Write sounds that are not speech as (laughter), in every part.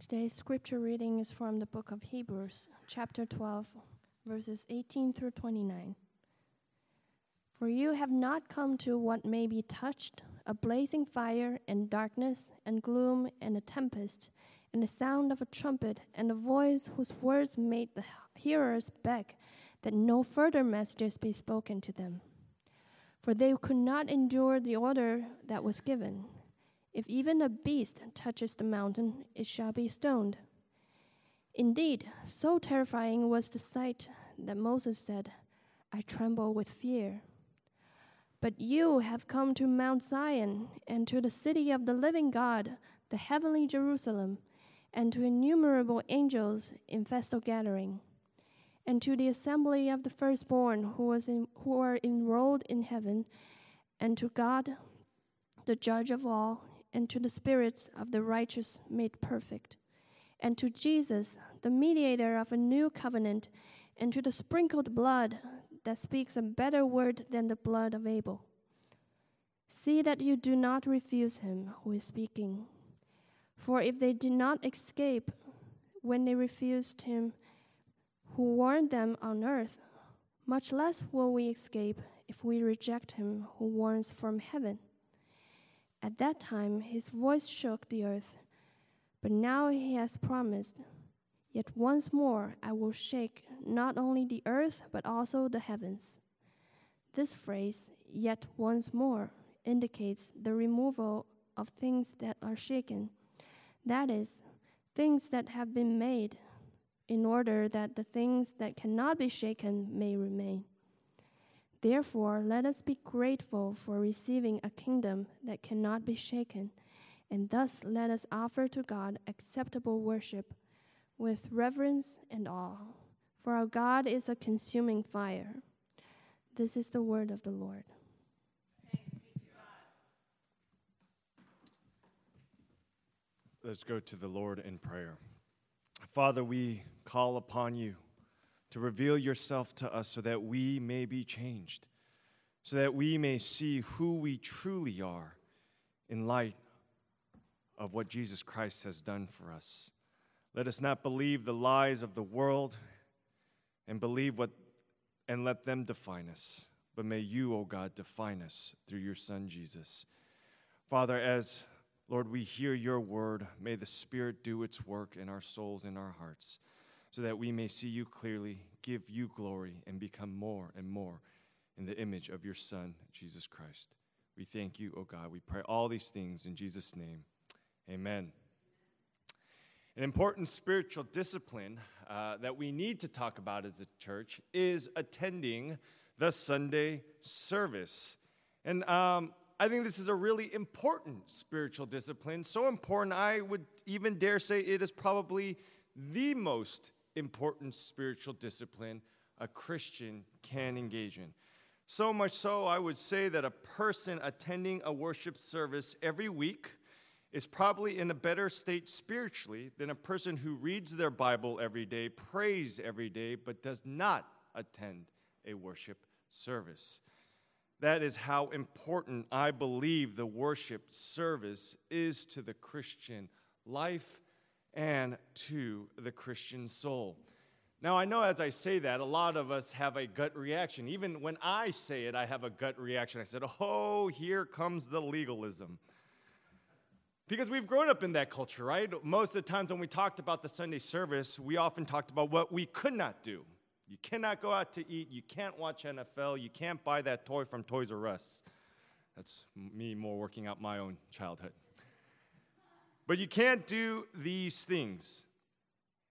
Today's scripture reading is from the book of Hebrews, chapter 12, verses 18 through 29. For you have not come to what may be touched a blazing fire, and darkness, and gloom, and a tempest, and the sound of a trumpet, and a voice whose words made the hearers beg that no further messages be spoken to them. For they could not endure the order that was given. If even a beast touches the mountain, it shall be stoned. Indeed, so terrifying was the sight that Moses said, I tremble with fear. But you have come to Mount Zion, and to the city of the living God, the heavenly Jerusalem, and to innumerable angels in festal gathering, and to the assembly of the firstborn who, was in, who are enrolled in heaven, and to God, the judge of all, and to the spirits of the righteous made perfect, and to Jesus, the mediator of a new covenant, and to the sprinkled blood that speaks a better word than the blood of Abel. See that you do not refuse him who is speaking. For if they did not escape when they refused him who warned them on earth, much less will we escape if we reject him who warns from heaven. At that time his voice shook the earth, but now he has promised Yet once more I will shake not only the earth, but also the heavens. This phrase, yet once more, indicates the removal of things that are shaken, that is, things that have been made, in order that the things that cannot be shaken may remain. Therefore, let us be grateful for receiving a kingdom that cannot be shaken, and thus let us offer to God acceptable worship with reverence and awe, for our God is a consuming fire. This is the word of the Lord. Let's go to the Lord in prayer. Father, we call upon you to reveal yourself to us so that we may be changed, so that we may see who we truly are in light of what Jesus Christ has done for us. Let us not believe the lies of the world and believe what and let them define us. But may you, O oh God, define us through your Son Jesus. Father, as Lord, we hear your word, may the Spirit do its work in our souls and our hearts, so that we may see you clearly, give you glory, and become more and more in the image of your Son, Jesus Christ. We thank you, O oh God. We pray all these things in Jesus' name. Amen. An important spiritual discipline uh, that we need to talk about as a church is attending the Sunday service. And um, I think this is a really important spiritual discipline. So important, I would even dare say it is probably the most important spiritual discipline a Christian can engage in. So much so, I would say that a person attending a worship service every week is probably in a better state spiritually than a person who reads their Bible every day, prays every day, but does not attend a worship service. That is how important I believe the worship service is to the Christian life and to the Christian soul. Now, I know as I say that, a lot of us have a gut reaction. Even when I say it, I have a gut reaction. I said, Oh, here comes the legalism. Because we've grown up in that culture, right? Most of the times when we talked about the Sunday service, we often talked about what we could not do. You cannot go out to eat, you can't watch NFL, you can't buy that toy from Toys R Us. That's me more working out my own childhood. But you can't do these things.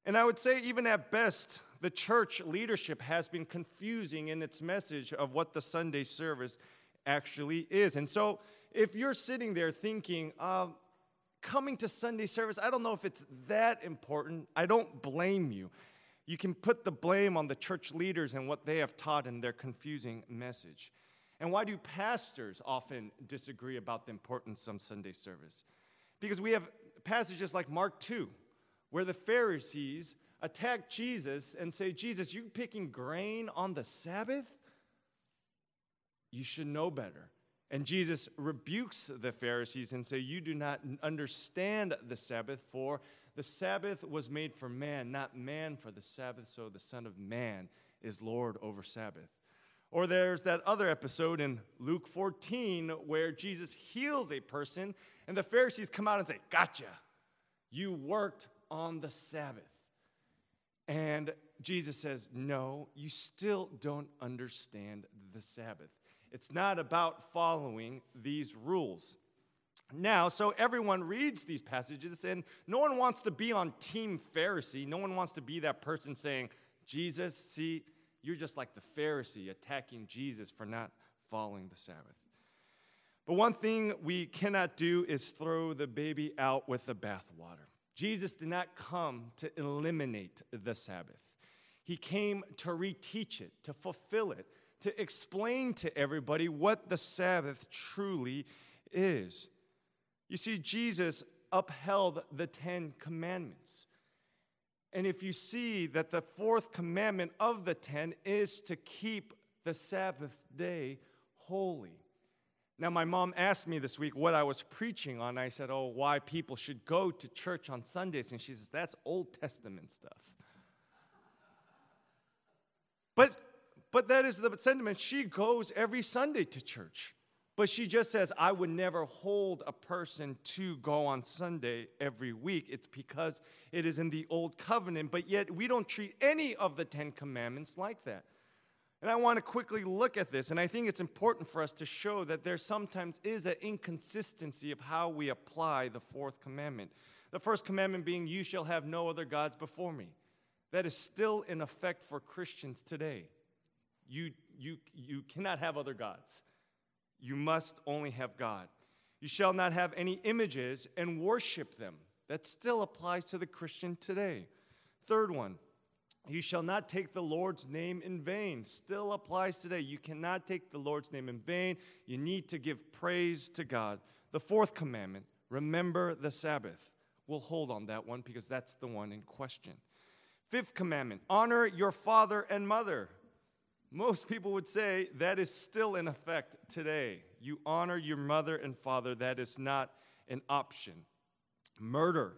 And I would say, even at best, the church leadership has been confusing in its message of what the Sunday service actually is. And so, if you're sitting there thinking, uh, coming to Sunday service, I don't know if it's that important. I don't blame you. You can put the blame on the church leaders and what they have taught in their confusing message. And why do pastors often disagree about the importance of Sunday service? Because we have passages like Mark 2, where the Pharisees attack Jesus and say, Jesus, you picking grain on the Sabbath? You should know better. And Jesus rebukes the Pharisees and say, "You do not understand the Sabbath, for the Sabbath was made for man, not man for the Sabbath, so the Son of Man is Lord over Sabbath." Or there's that other episode in Luke 14 where Jesus heals a person and the Pharisees come out and say, Gotcha, you worked on the Sabbath. And Jesus says, No, you still don't understand the Sabbath. It's not about following these rules. Now, so everyone reads these passages, and no one wants to be on Team Pharisee. No one wants to be that person saying, Jesus, see, you're just like the Pharisee attacking Jesus for not following the Sabbath. But one thing we cannot do is throw the baby out with the bathwater. Jesus did not come to eliminate the Sabbath. He came to reteach it, to fulfill it, to explain to everybody what the Sabbath truly is. You see, Jesus upheld the Ten Commandments. And if you see that the fourth commandment of the ten is to keep the Sabbath day holy. Now, my mom asked me this week what I was preaching on. I said, Oh, why people should go to church on Sundays. And she says, That's Old Testament stuff. But, but that is the sentiment. She goes every Sunday to church. But she just says, I would never hold a person to go on Sunday every week. It's because it is in the old covenant, but yet we don't treat any of the Ten Commandments like that. And I want to quickly look at this, and I think it's important for us to show that there sometimes is an inconsistency of how we apply the fourth commandment. The first commandment being, You shall have no other gods before me. That is still in effect for Christians today. You, you, you cannot have other gods. You must only have God. You shall not have any images and worship them. That still applies to the Christian today. Third one, you shall not take the Lord's name in vain. Still applies today. You cannot take the Lord's name in vain. You need to give praise to God. The fourth commandment, remember the Sabbath. We'll hold on that one because that's the one in question. Fifth commandment, honor your father and mother. Most people would say that is still in effect today. You honor your mother and father, that is not an option. Murder.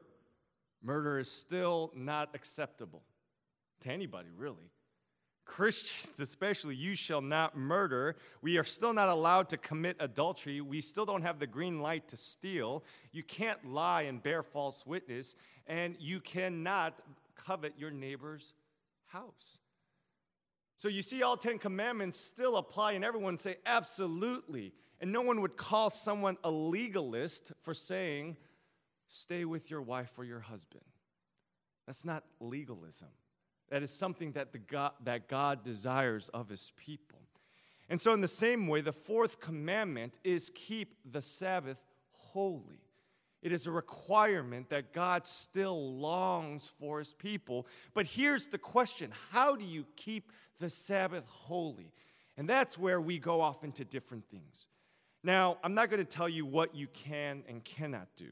Murder is still not acceptable to anybody, really. Christians, (laughs) especially, you shall not murder. We are still not allowed to commit adultery. We still don't have the green light to steal. You can't lie and bear false witness. And you cannot covet your neighbor's house. So you see, all 10 commandments still apply, and everyone say, absolutely. And no one would call someone a legalist for saying, stay with your wife or your husband. That's not legalism. That is something that, the God, that God desires of his people. And so, in the same way, the fourth commandment is keep the Sabbath holy. It is a requirement that God still longs for his people. But here's the question how do you keep the Sabbath holy? And that's where we go off into different things. Now, I'm not going to tell you what you can and cannot do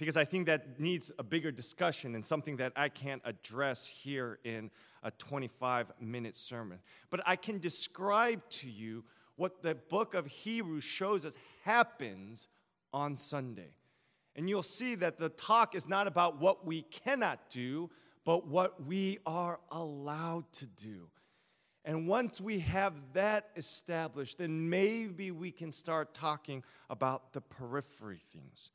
because I think that needs a bigger discussion and something that I can't address here in a 25 minute sermon. But I can describe to you what the book of Hebrews shows us happens on Sunday. And you'll see that the talk is not about what we cannot do, but what we are allowed to do. And once we have that established, then maybe we can start talking about the periphery things.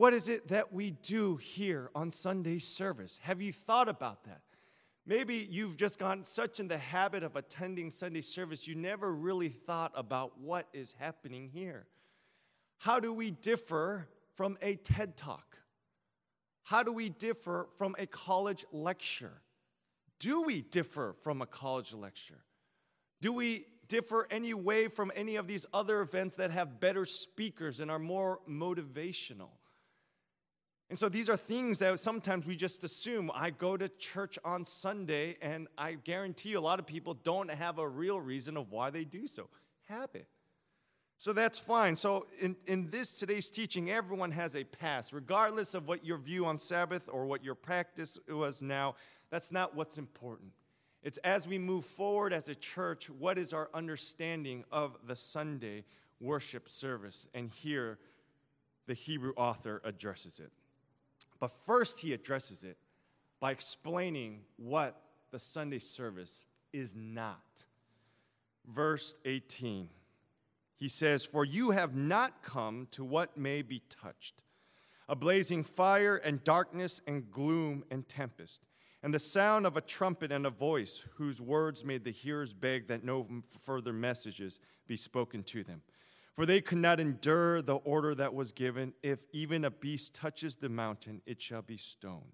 What is it that we do here on Sunday service? Have you thought about that? Maybe you've just gotten such in the habit of attending Sunday service, you never really thought about what is happening here. How do we differ from a TED Talk? How do we differ from a college lecture? Do we differ from a college lecture? Do we differ any way from any of these other events that have better speakers and are more motivational? And so these are things that sometimes we just assume. I go to church on Sunday, and I guarantee a lot of people don't have a real reason of why they do so. Habit. So that's fine. So, in, in this today's teaching, everyone has a past, regardless of what your view on Sabbath or what your practice was now. That's not what's important. It's as we move forward as a church, what is our understanding of the Sunday worship service? And here, the Hebrew author addresses it. But first, he addresses it by explaining what the Sunday service is not. Verse 18, he says, For you have not come to what may be touched a blazing fire and darkness and gloom and tempest, and the sound of a trumpet and a voice whose words made the hearers beg that no further messages be spoken to them. For they could not endure the order that was given if even a beast touches the mountain, it shall be stoned.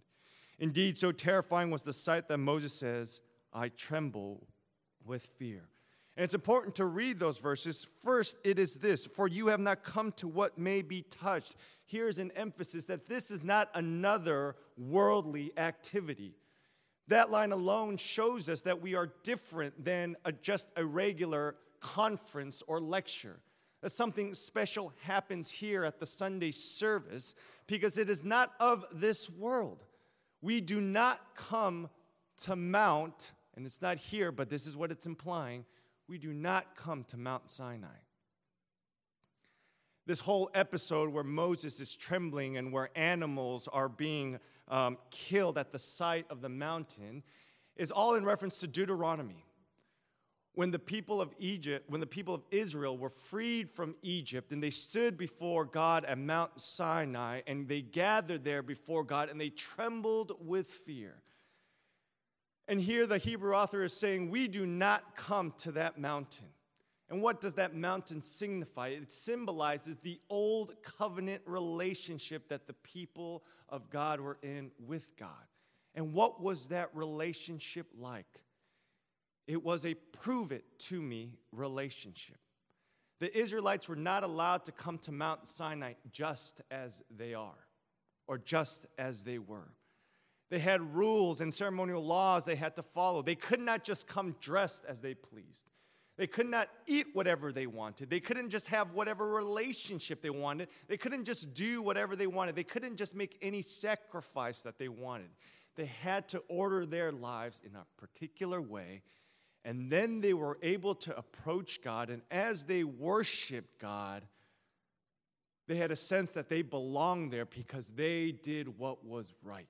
Indeed, so terrifying was the sight that Moses says, I tremble with fear. And it's important to read those verses. First, it is this For you have not come to what may be touched. Here's an emphasis that this is not another worldly activity. That line alone shows us that we are different than a, just a regular conference or lecture. That something special happens here at the Sunday service because it is not of this world. We do not come to Mount, and it's not here, but this is what it's implying. We do not come to Mount Sinai. This whole episode where Moses is trembling and where animals are being um, killed at the site of the mountain is all in reference to Deuteronomy. When the people of Egypt, when the people of Israel were freed from Egypt and they stood before God at Mount Sinai and they gathered there before God and they trembled with fear. And here the Hebrew author is saying, We do not come to that mountain. And what does that mountain signify? It symbolizes the old covenant relationship that the people of God were in with God. And what was that relationship like? It was a prove it to me relationship. The Israelites were not allowed to come to Mount Sinai just as they are or just as they were. They had rules and ceremonial laws they had to follow. They could not just come dressed as they pleased. They could not eat whatever they wanted. They couldn't just have whatever relationship they wanted. They couldn't just do whatever they wanted. They couldn't just make any sacrifice that they wanted. They had to order their lives in a particular way. And then they were able to approach God. And as they worshiped God, they had a sense that they belonged there because they did what was right.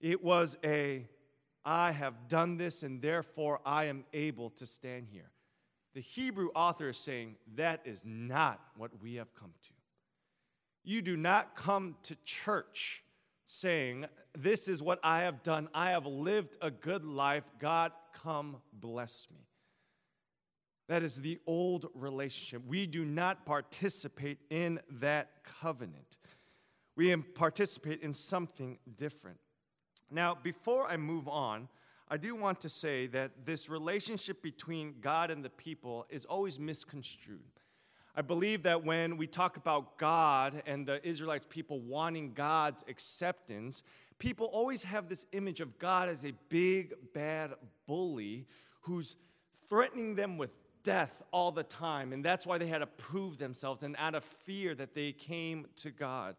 It was a I have done this, and therefore I am able to stand here. The Hebrew author is saying that is not what we have come to. You do not come to church saying, This is what I have done. I have lived a good life. God, come bless me. That is the old relationship. We do not participate in that covenant. We participate in something different. Now, before I move on, I do want to say that this relationship between God and the people is always misconstrued. I believe that when we talk about God and the Israelites people wanting God's acceptance, people always have this image of God as a big, bad bully who's threatening them with death all the time. And that's why they had to prove themselves, and out of fear that they came to God.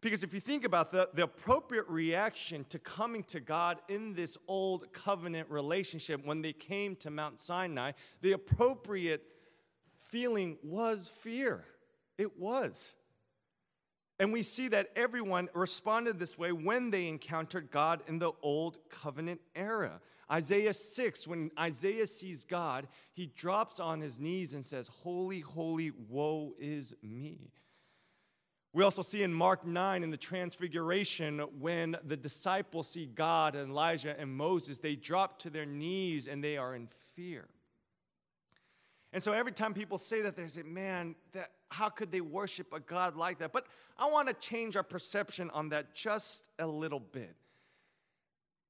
Because if you think about the, the appropriate reaction to coming to God in this old covenant relationship when they came to Mount Sinai, the appropriate feeling was fear. It was. And we see that everyone responded this way when they encountered God in the old covenant era. Isaiah 6, when Isaiah sees God, he drops on his knees and says, Holy, holy, woe is me. We also see in Mark 9 in the Transfiguration when the disciples see God and Elijah and Moses, they drop to their knees and they are in fear. And so every time people say that, they say, man, that, how could they worship a God like that? But I want to change our perception on that just a little bit.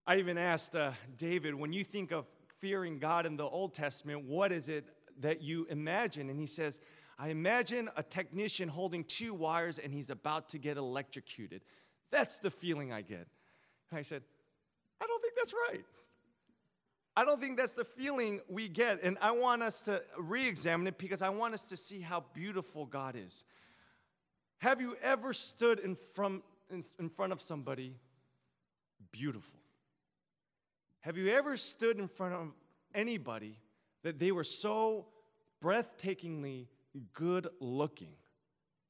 I even asked uh, David, when you think of fearing God in the Old Testament, what is it that you imagine? And he says, I imagine a technician holding two wires and he's about to get electrocuted. That's the feeling I get. And I said, I don't think that's right. I don't think that's the feeling we get. And I want us to re examine it because I want us to see how beautiful God is. Have you ever stood in front, in front of somebody beautiful? Have you ever stood in front of anybody that they were so breathtakingly good looking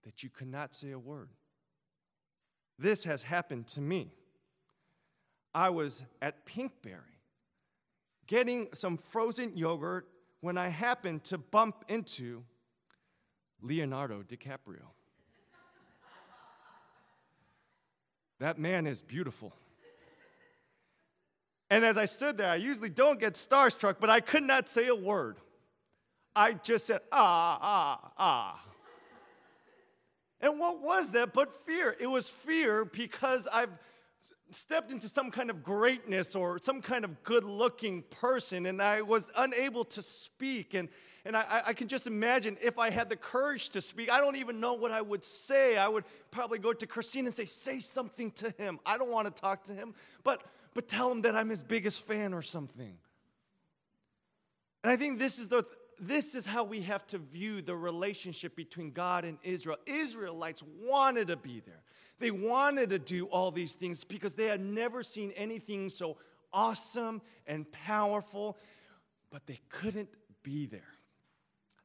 that you could not say a word? This has happened to me. I was at Pinkberry getting some frozen yogurt when I happened to bump into Leonardo DiCaprio. that man is beautiful. And as I stood there, I usually don't get starstruck, but I could not say a word. I just said, ah, ah, ah. And what was that but fear? It was fear because I've stepped into some kind of greatness or some kind of good looking person and I was unable to speak. And, and I, I can just imagine if I had the courage to speak, I don't even know what I would say. I would probably go to Christine and say, Say something to him. I don't want to talk to him. But but tell him that I'm his biggest fan or something. And I think this is the this is how we have to view the relationship between God and Israel. Israelites wanted to be there. They wanted to do all these things because they had never seen anything so awesome and powerful, but they couldn't be there.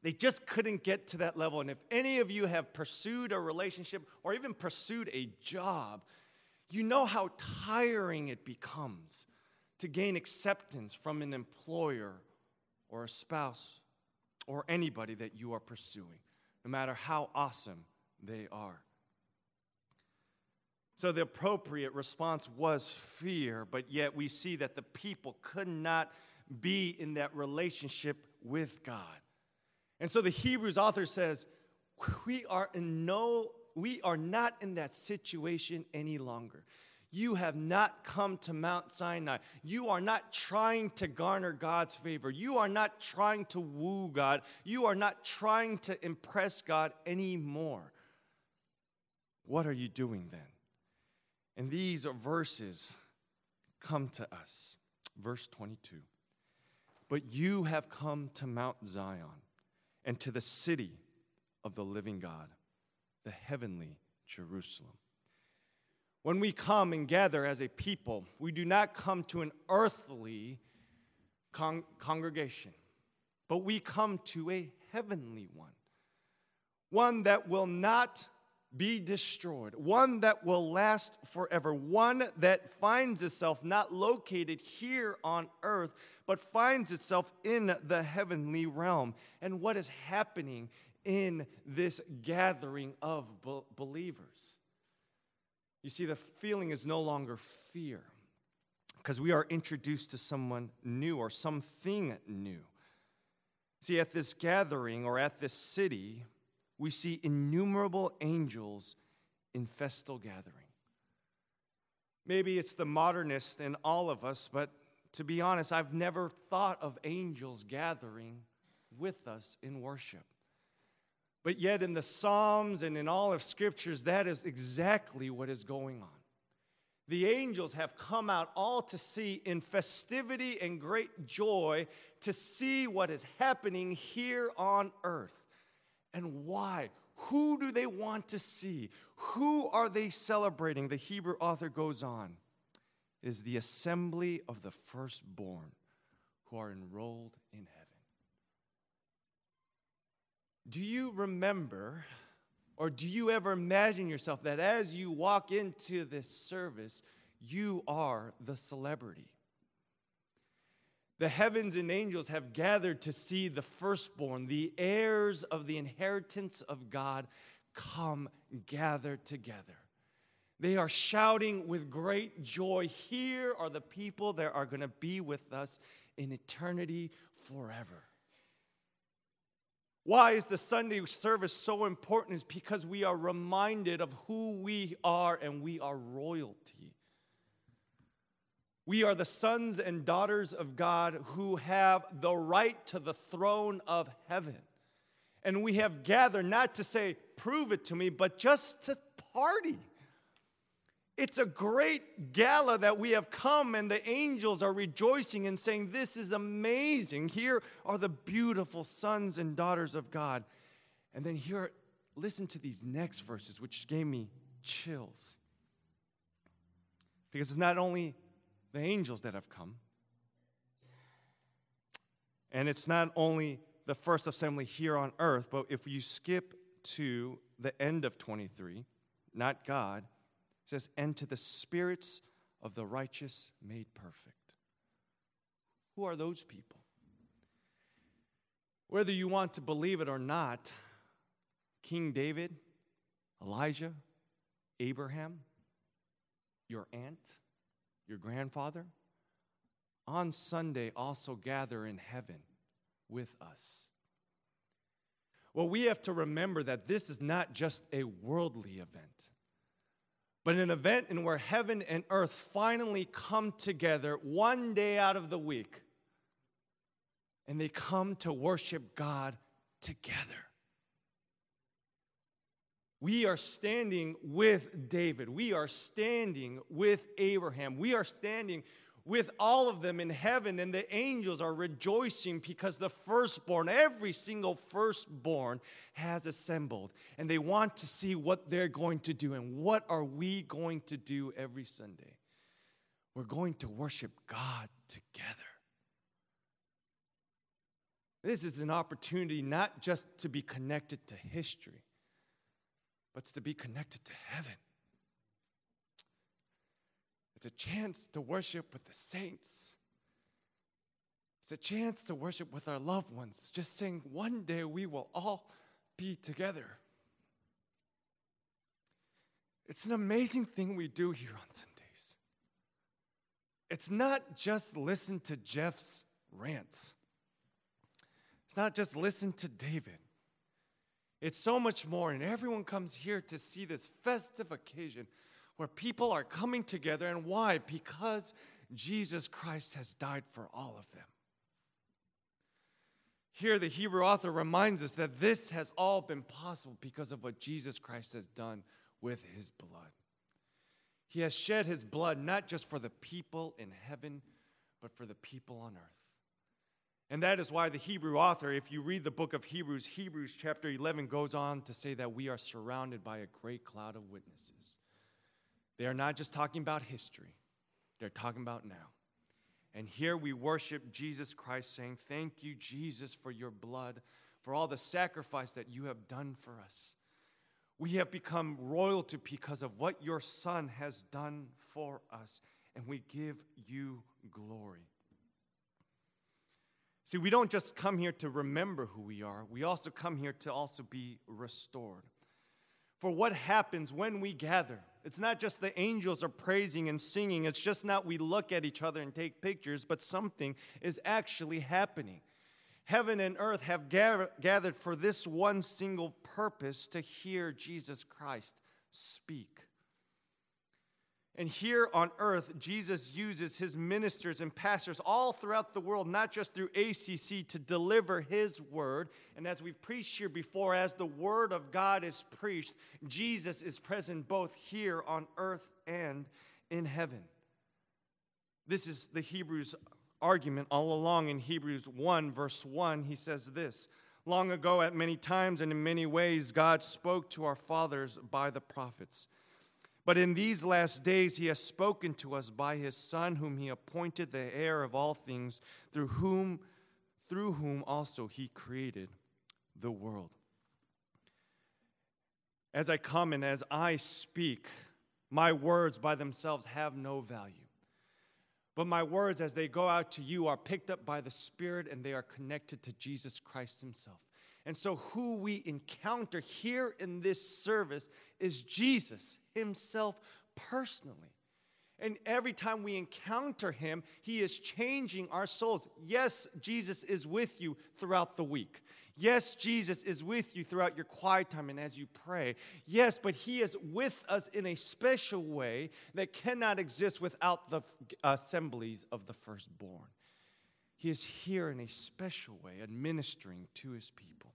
They just couldn't get to that level. And if any of you have pursued a relationship or even pursued a job, you know how tiring it becomes to gain acceptance from an employer or a spouse or anybody that you are pursuing, no matter how awesome they are. So the appropriate response was fear, but yet we see that the people could not be in that relationship with God. And so the Hebrews author says, we are in no we are not in that situation any longer. You have not come to Mount Sinai. You are not trying to garner God's favor. You are not trying to woo God. You are not trying to impress God anymore. What are you doing then? And these are verses come to us. Verse 22. But you have come to Mount Zion and to the city of the living God the heavenly Jerusalem. When we come and gather as a people, we do not come to an earthly con- congregation, but we come to a heavenly one. One that will not be destroyed, one that will last forever, one that finds itself not located here on earth, but finds itself in the heavenly realm. And what is happening in this gathering of be- believers. You see, the feeling is no longer fear because we are introduced to someone new or something new. See, at this gathering or at this city, we see innumerable angels in festal gathering. Maybe it's the modernist in all of us, but to be honest, I've never thought of angels gathering with us in worship. But yet, in the Psalms and in all of Scriptures, that is exactly what is going on. The angels have come out all to see in festivity and great joy to see what is happening here on earth. And why? Who do they want to see? Who are they celebrating? The Hebrew author goes on. It is the assembly of the firstborn who are enrolled in heaven. Do you remember, or do you ever imagine yourself that as you walk into this service, you are the celebrity? The heavens and angels have gathered to see the firstborn, the heirs of the inheritance of God, come gather together. They are shouting with great joy. Here are the people that are going to be with us in eternity forever. Why is the Sunday service so important? Is because we are reminded of who we are and we are royalty. We are the sons and daughters of God who have the right to the throne of heaven. And we have gathered not to say, prove it to me, but just to party. It's a great gala that we have come, and the angels are rejoicing and saying, This is amazing. Here are the beautiful sons and daughters of God. And then here, listen to these next verses, which gave me chills. Because it's not only the angels that have come, And it's not only the first assembly here on earth, but if you skip to the end of 23, not God, says, and to the spirits of the righteous made perfect. Who are those people? Whether you want to believe it or not, King David, Elijah, Abraham, your aunt, your grandfather, on Sunday also gather in heaven with us. Well, we have to remember that this is not just a worldly event, but an event in where heaven and earth finally come together one day out of the week and they come to worship God together. We are standing with David. We are standing with Abraham. We are standing with all of them in heaven, and the angels are rejoicing because the firstborn, every single firstborn, has assembled. And they want to see what they're going to do. And what are we going to do every Sunday? We're going to worship God together. This is an opportunity not just to be connected to history, but to be connected to heaven. It's a chance to worship with the saints. It's a chance to worship with our loved ones, just saying one day we will all be together. It's an amazing thing we do here on Sundays. It's not just listen to Jeff's rants. It's not just listen to David. It's so much more, and everyone comes here to see this festive occasion where people are coming together. And why? Because Jesus Christ has died for all of them. Here, the Hebrew author reminds us that this has all been possible because of what Jesus Christ has done with his blood. He has shed his blood not just for the people in heaven, but for the people on earth. And that is why the Hebrew author, if you read the book of Hebrews, Hebrews chapter 11 goes on to say that we are surrounded by a great cloud of witnesses. They are not just talking about history, they're talking about now. And here we worship Jesus Christ, saying, Thank you, Jesus, for your blood, for all the sacrifice that you have done for us. We have become royalty because of what your Son has done for us, and we give you glory. See, we don't just come here to remember who we are, we also come here to also be restored. For what happens when we gather? It's not just the angels are praising and singing. It's just not we look at each other and take pictures, but something is actually happening. Heaven and earth have gathered for this one single purpose to hear Jesus Christ speak. And here on earth, Jesus uses his ministers and pastors all throughout the world, not just through ACC, to deliver his word. And as we've preached here before, as the word of God is preached, Jesus is present both here on earth and in heaven. This is the Hebrews argument all along in Hebrews 1, verse 1. He says this Long ago, at many times and in many ways, God spoke to our fathers by the prophets. But in these last days, he has spoken to us by his Son, whom he appointed the heir of all things, through whom, through whom also he created the world. As I come and as I speak, my words by themselves have no value. But my words, as they go out to you, are picked up by the Spirit and they are connected to Jesus Christ Himself. And so, who we encounter here in this service is Jesus Himself personally. And every time we encounter Him, He is changing our souls. Yes, Jesus is with you throughout the week. Yes, Jesus is with you throughout your quiet time and as you pray. Yes, but He is with us in a special way that cannot exist without the assemblies of the firstborn. He is here in a special way, administering to His people.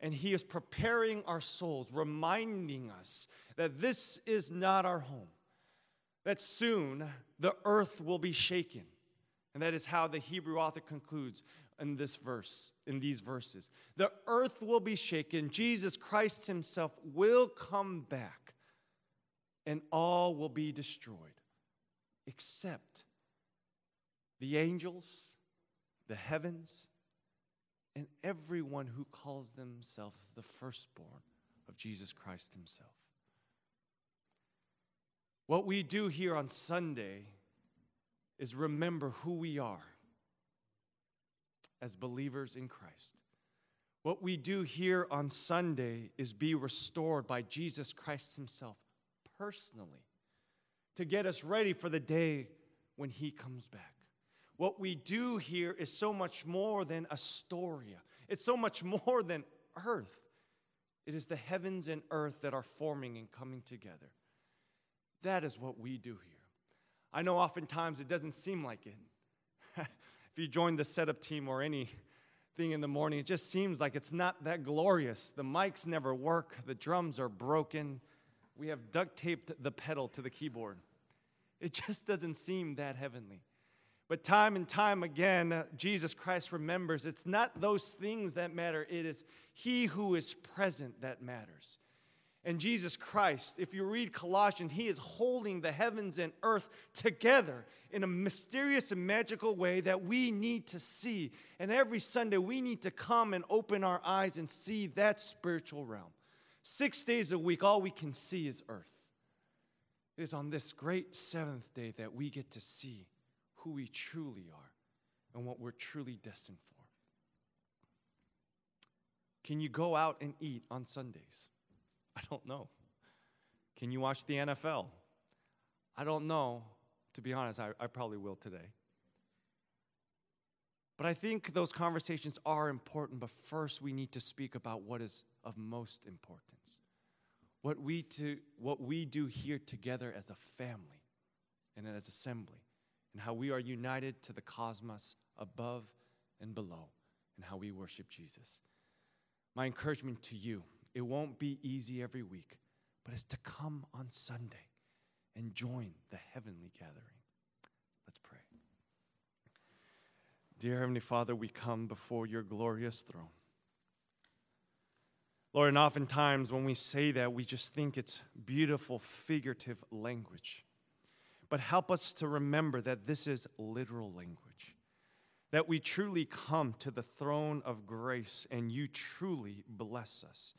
And He is preparing our souls, reminding us that this is not our home, that soon the earth will be shaken. And that is how the Hebrew author concludes in this verse, in these verses. The earth will be shaken, Jesus Christ Himself will come back, and all will be destroyed, except the angels, the heavens, and everyone who calls themselves the firstborn of Jesus Christ Himself. What we do here on Sunday is remember who we are as believers in Christ. What we do here on Sunday is be restored by Jesus Christ Himself personally to get us ready for the day when He comes back. What we do here is so much more than Astoria, it's so much more than earth. It is the heavens and earth that are forming and coming together. That is what we do here. I know oftentimes it doesn't seem like it. (laughs) if you join the setup team or anything in the morning, it just seems like it's not that glorious. The mics never work, the drums are broken. We have duct taped the pedal to the keyboard. It just doesn't seem that heavenly. But time and time again, Jesus Christ remembers it's not those things that matter, it is He who is present that matters. And Jesus Christ, if you read Colossians, He is holding the heavens and earth together in a mysterious and magical way that we need to see. And every Sunday, we need to come and open our eyes and see that spiritual realm. Six days a week, all we can see is earth. It is on this great seventh day that we get to see who we truly are and what we're truly destined for. Can you go out and eat on Sundays? I don't know. Can you watch the NFL? I don't know. To be honest, I, I probably will today. But I think those conversations are important, but first we need to speak about what is of most importance. What we, to, what we do here together as a family and as assembly and how we are united to the cosmos above and below, and how we worship Jesus. My encouragement to you it won't be easy every week, but it's to come on Sunday and join the heavenly gathering. Let's pray. Dear Heavenly Father, we come before your glorious throne. Lord, and oftentimes when we say that, we just think it's beautiful, figurative language. But help us to remember that this is literal language, that we truly come to the throne of grace and you truly bless us,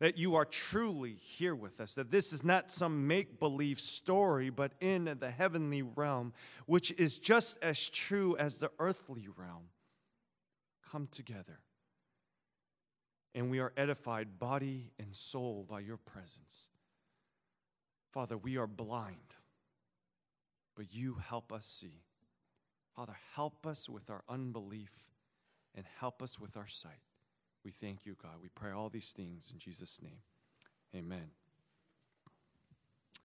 that you are truly here with us, that this is not some make believe story, but in the heavenly realm, which is just as true as the earthly realm, come together. And we are edified body and soul by your presence. Father, we are blind but you help us see. Father, help us with our unbelief and help us with our sight. We thank you, God. We pray all these things in Jesus' name. Amen.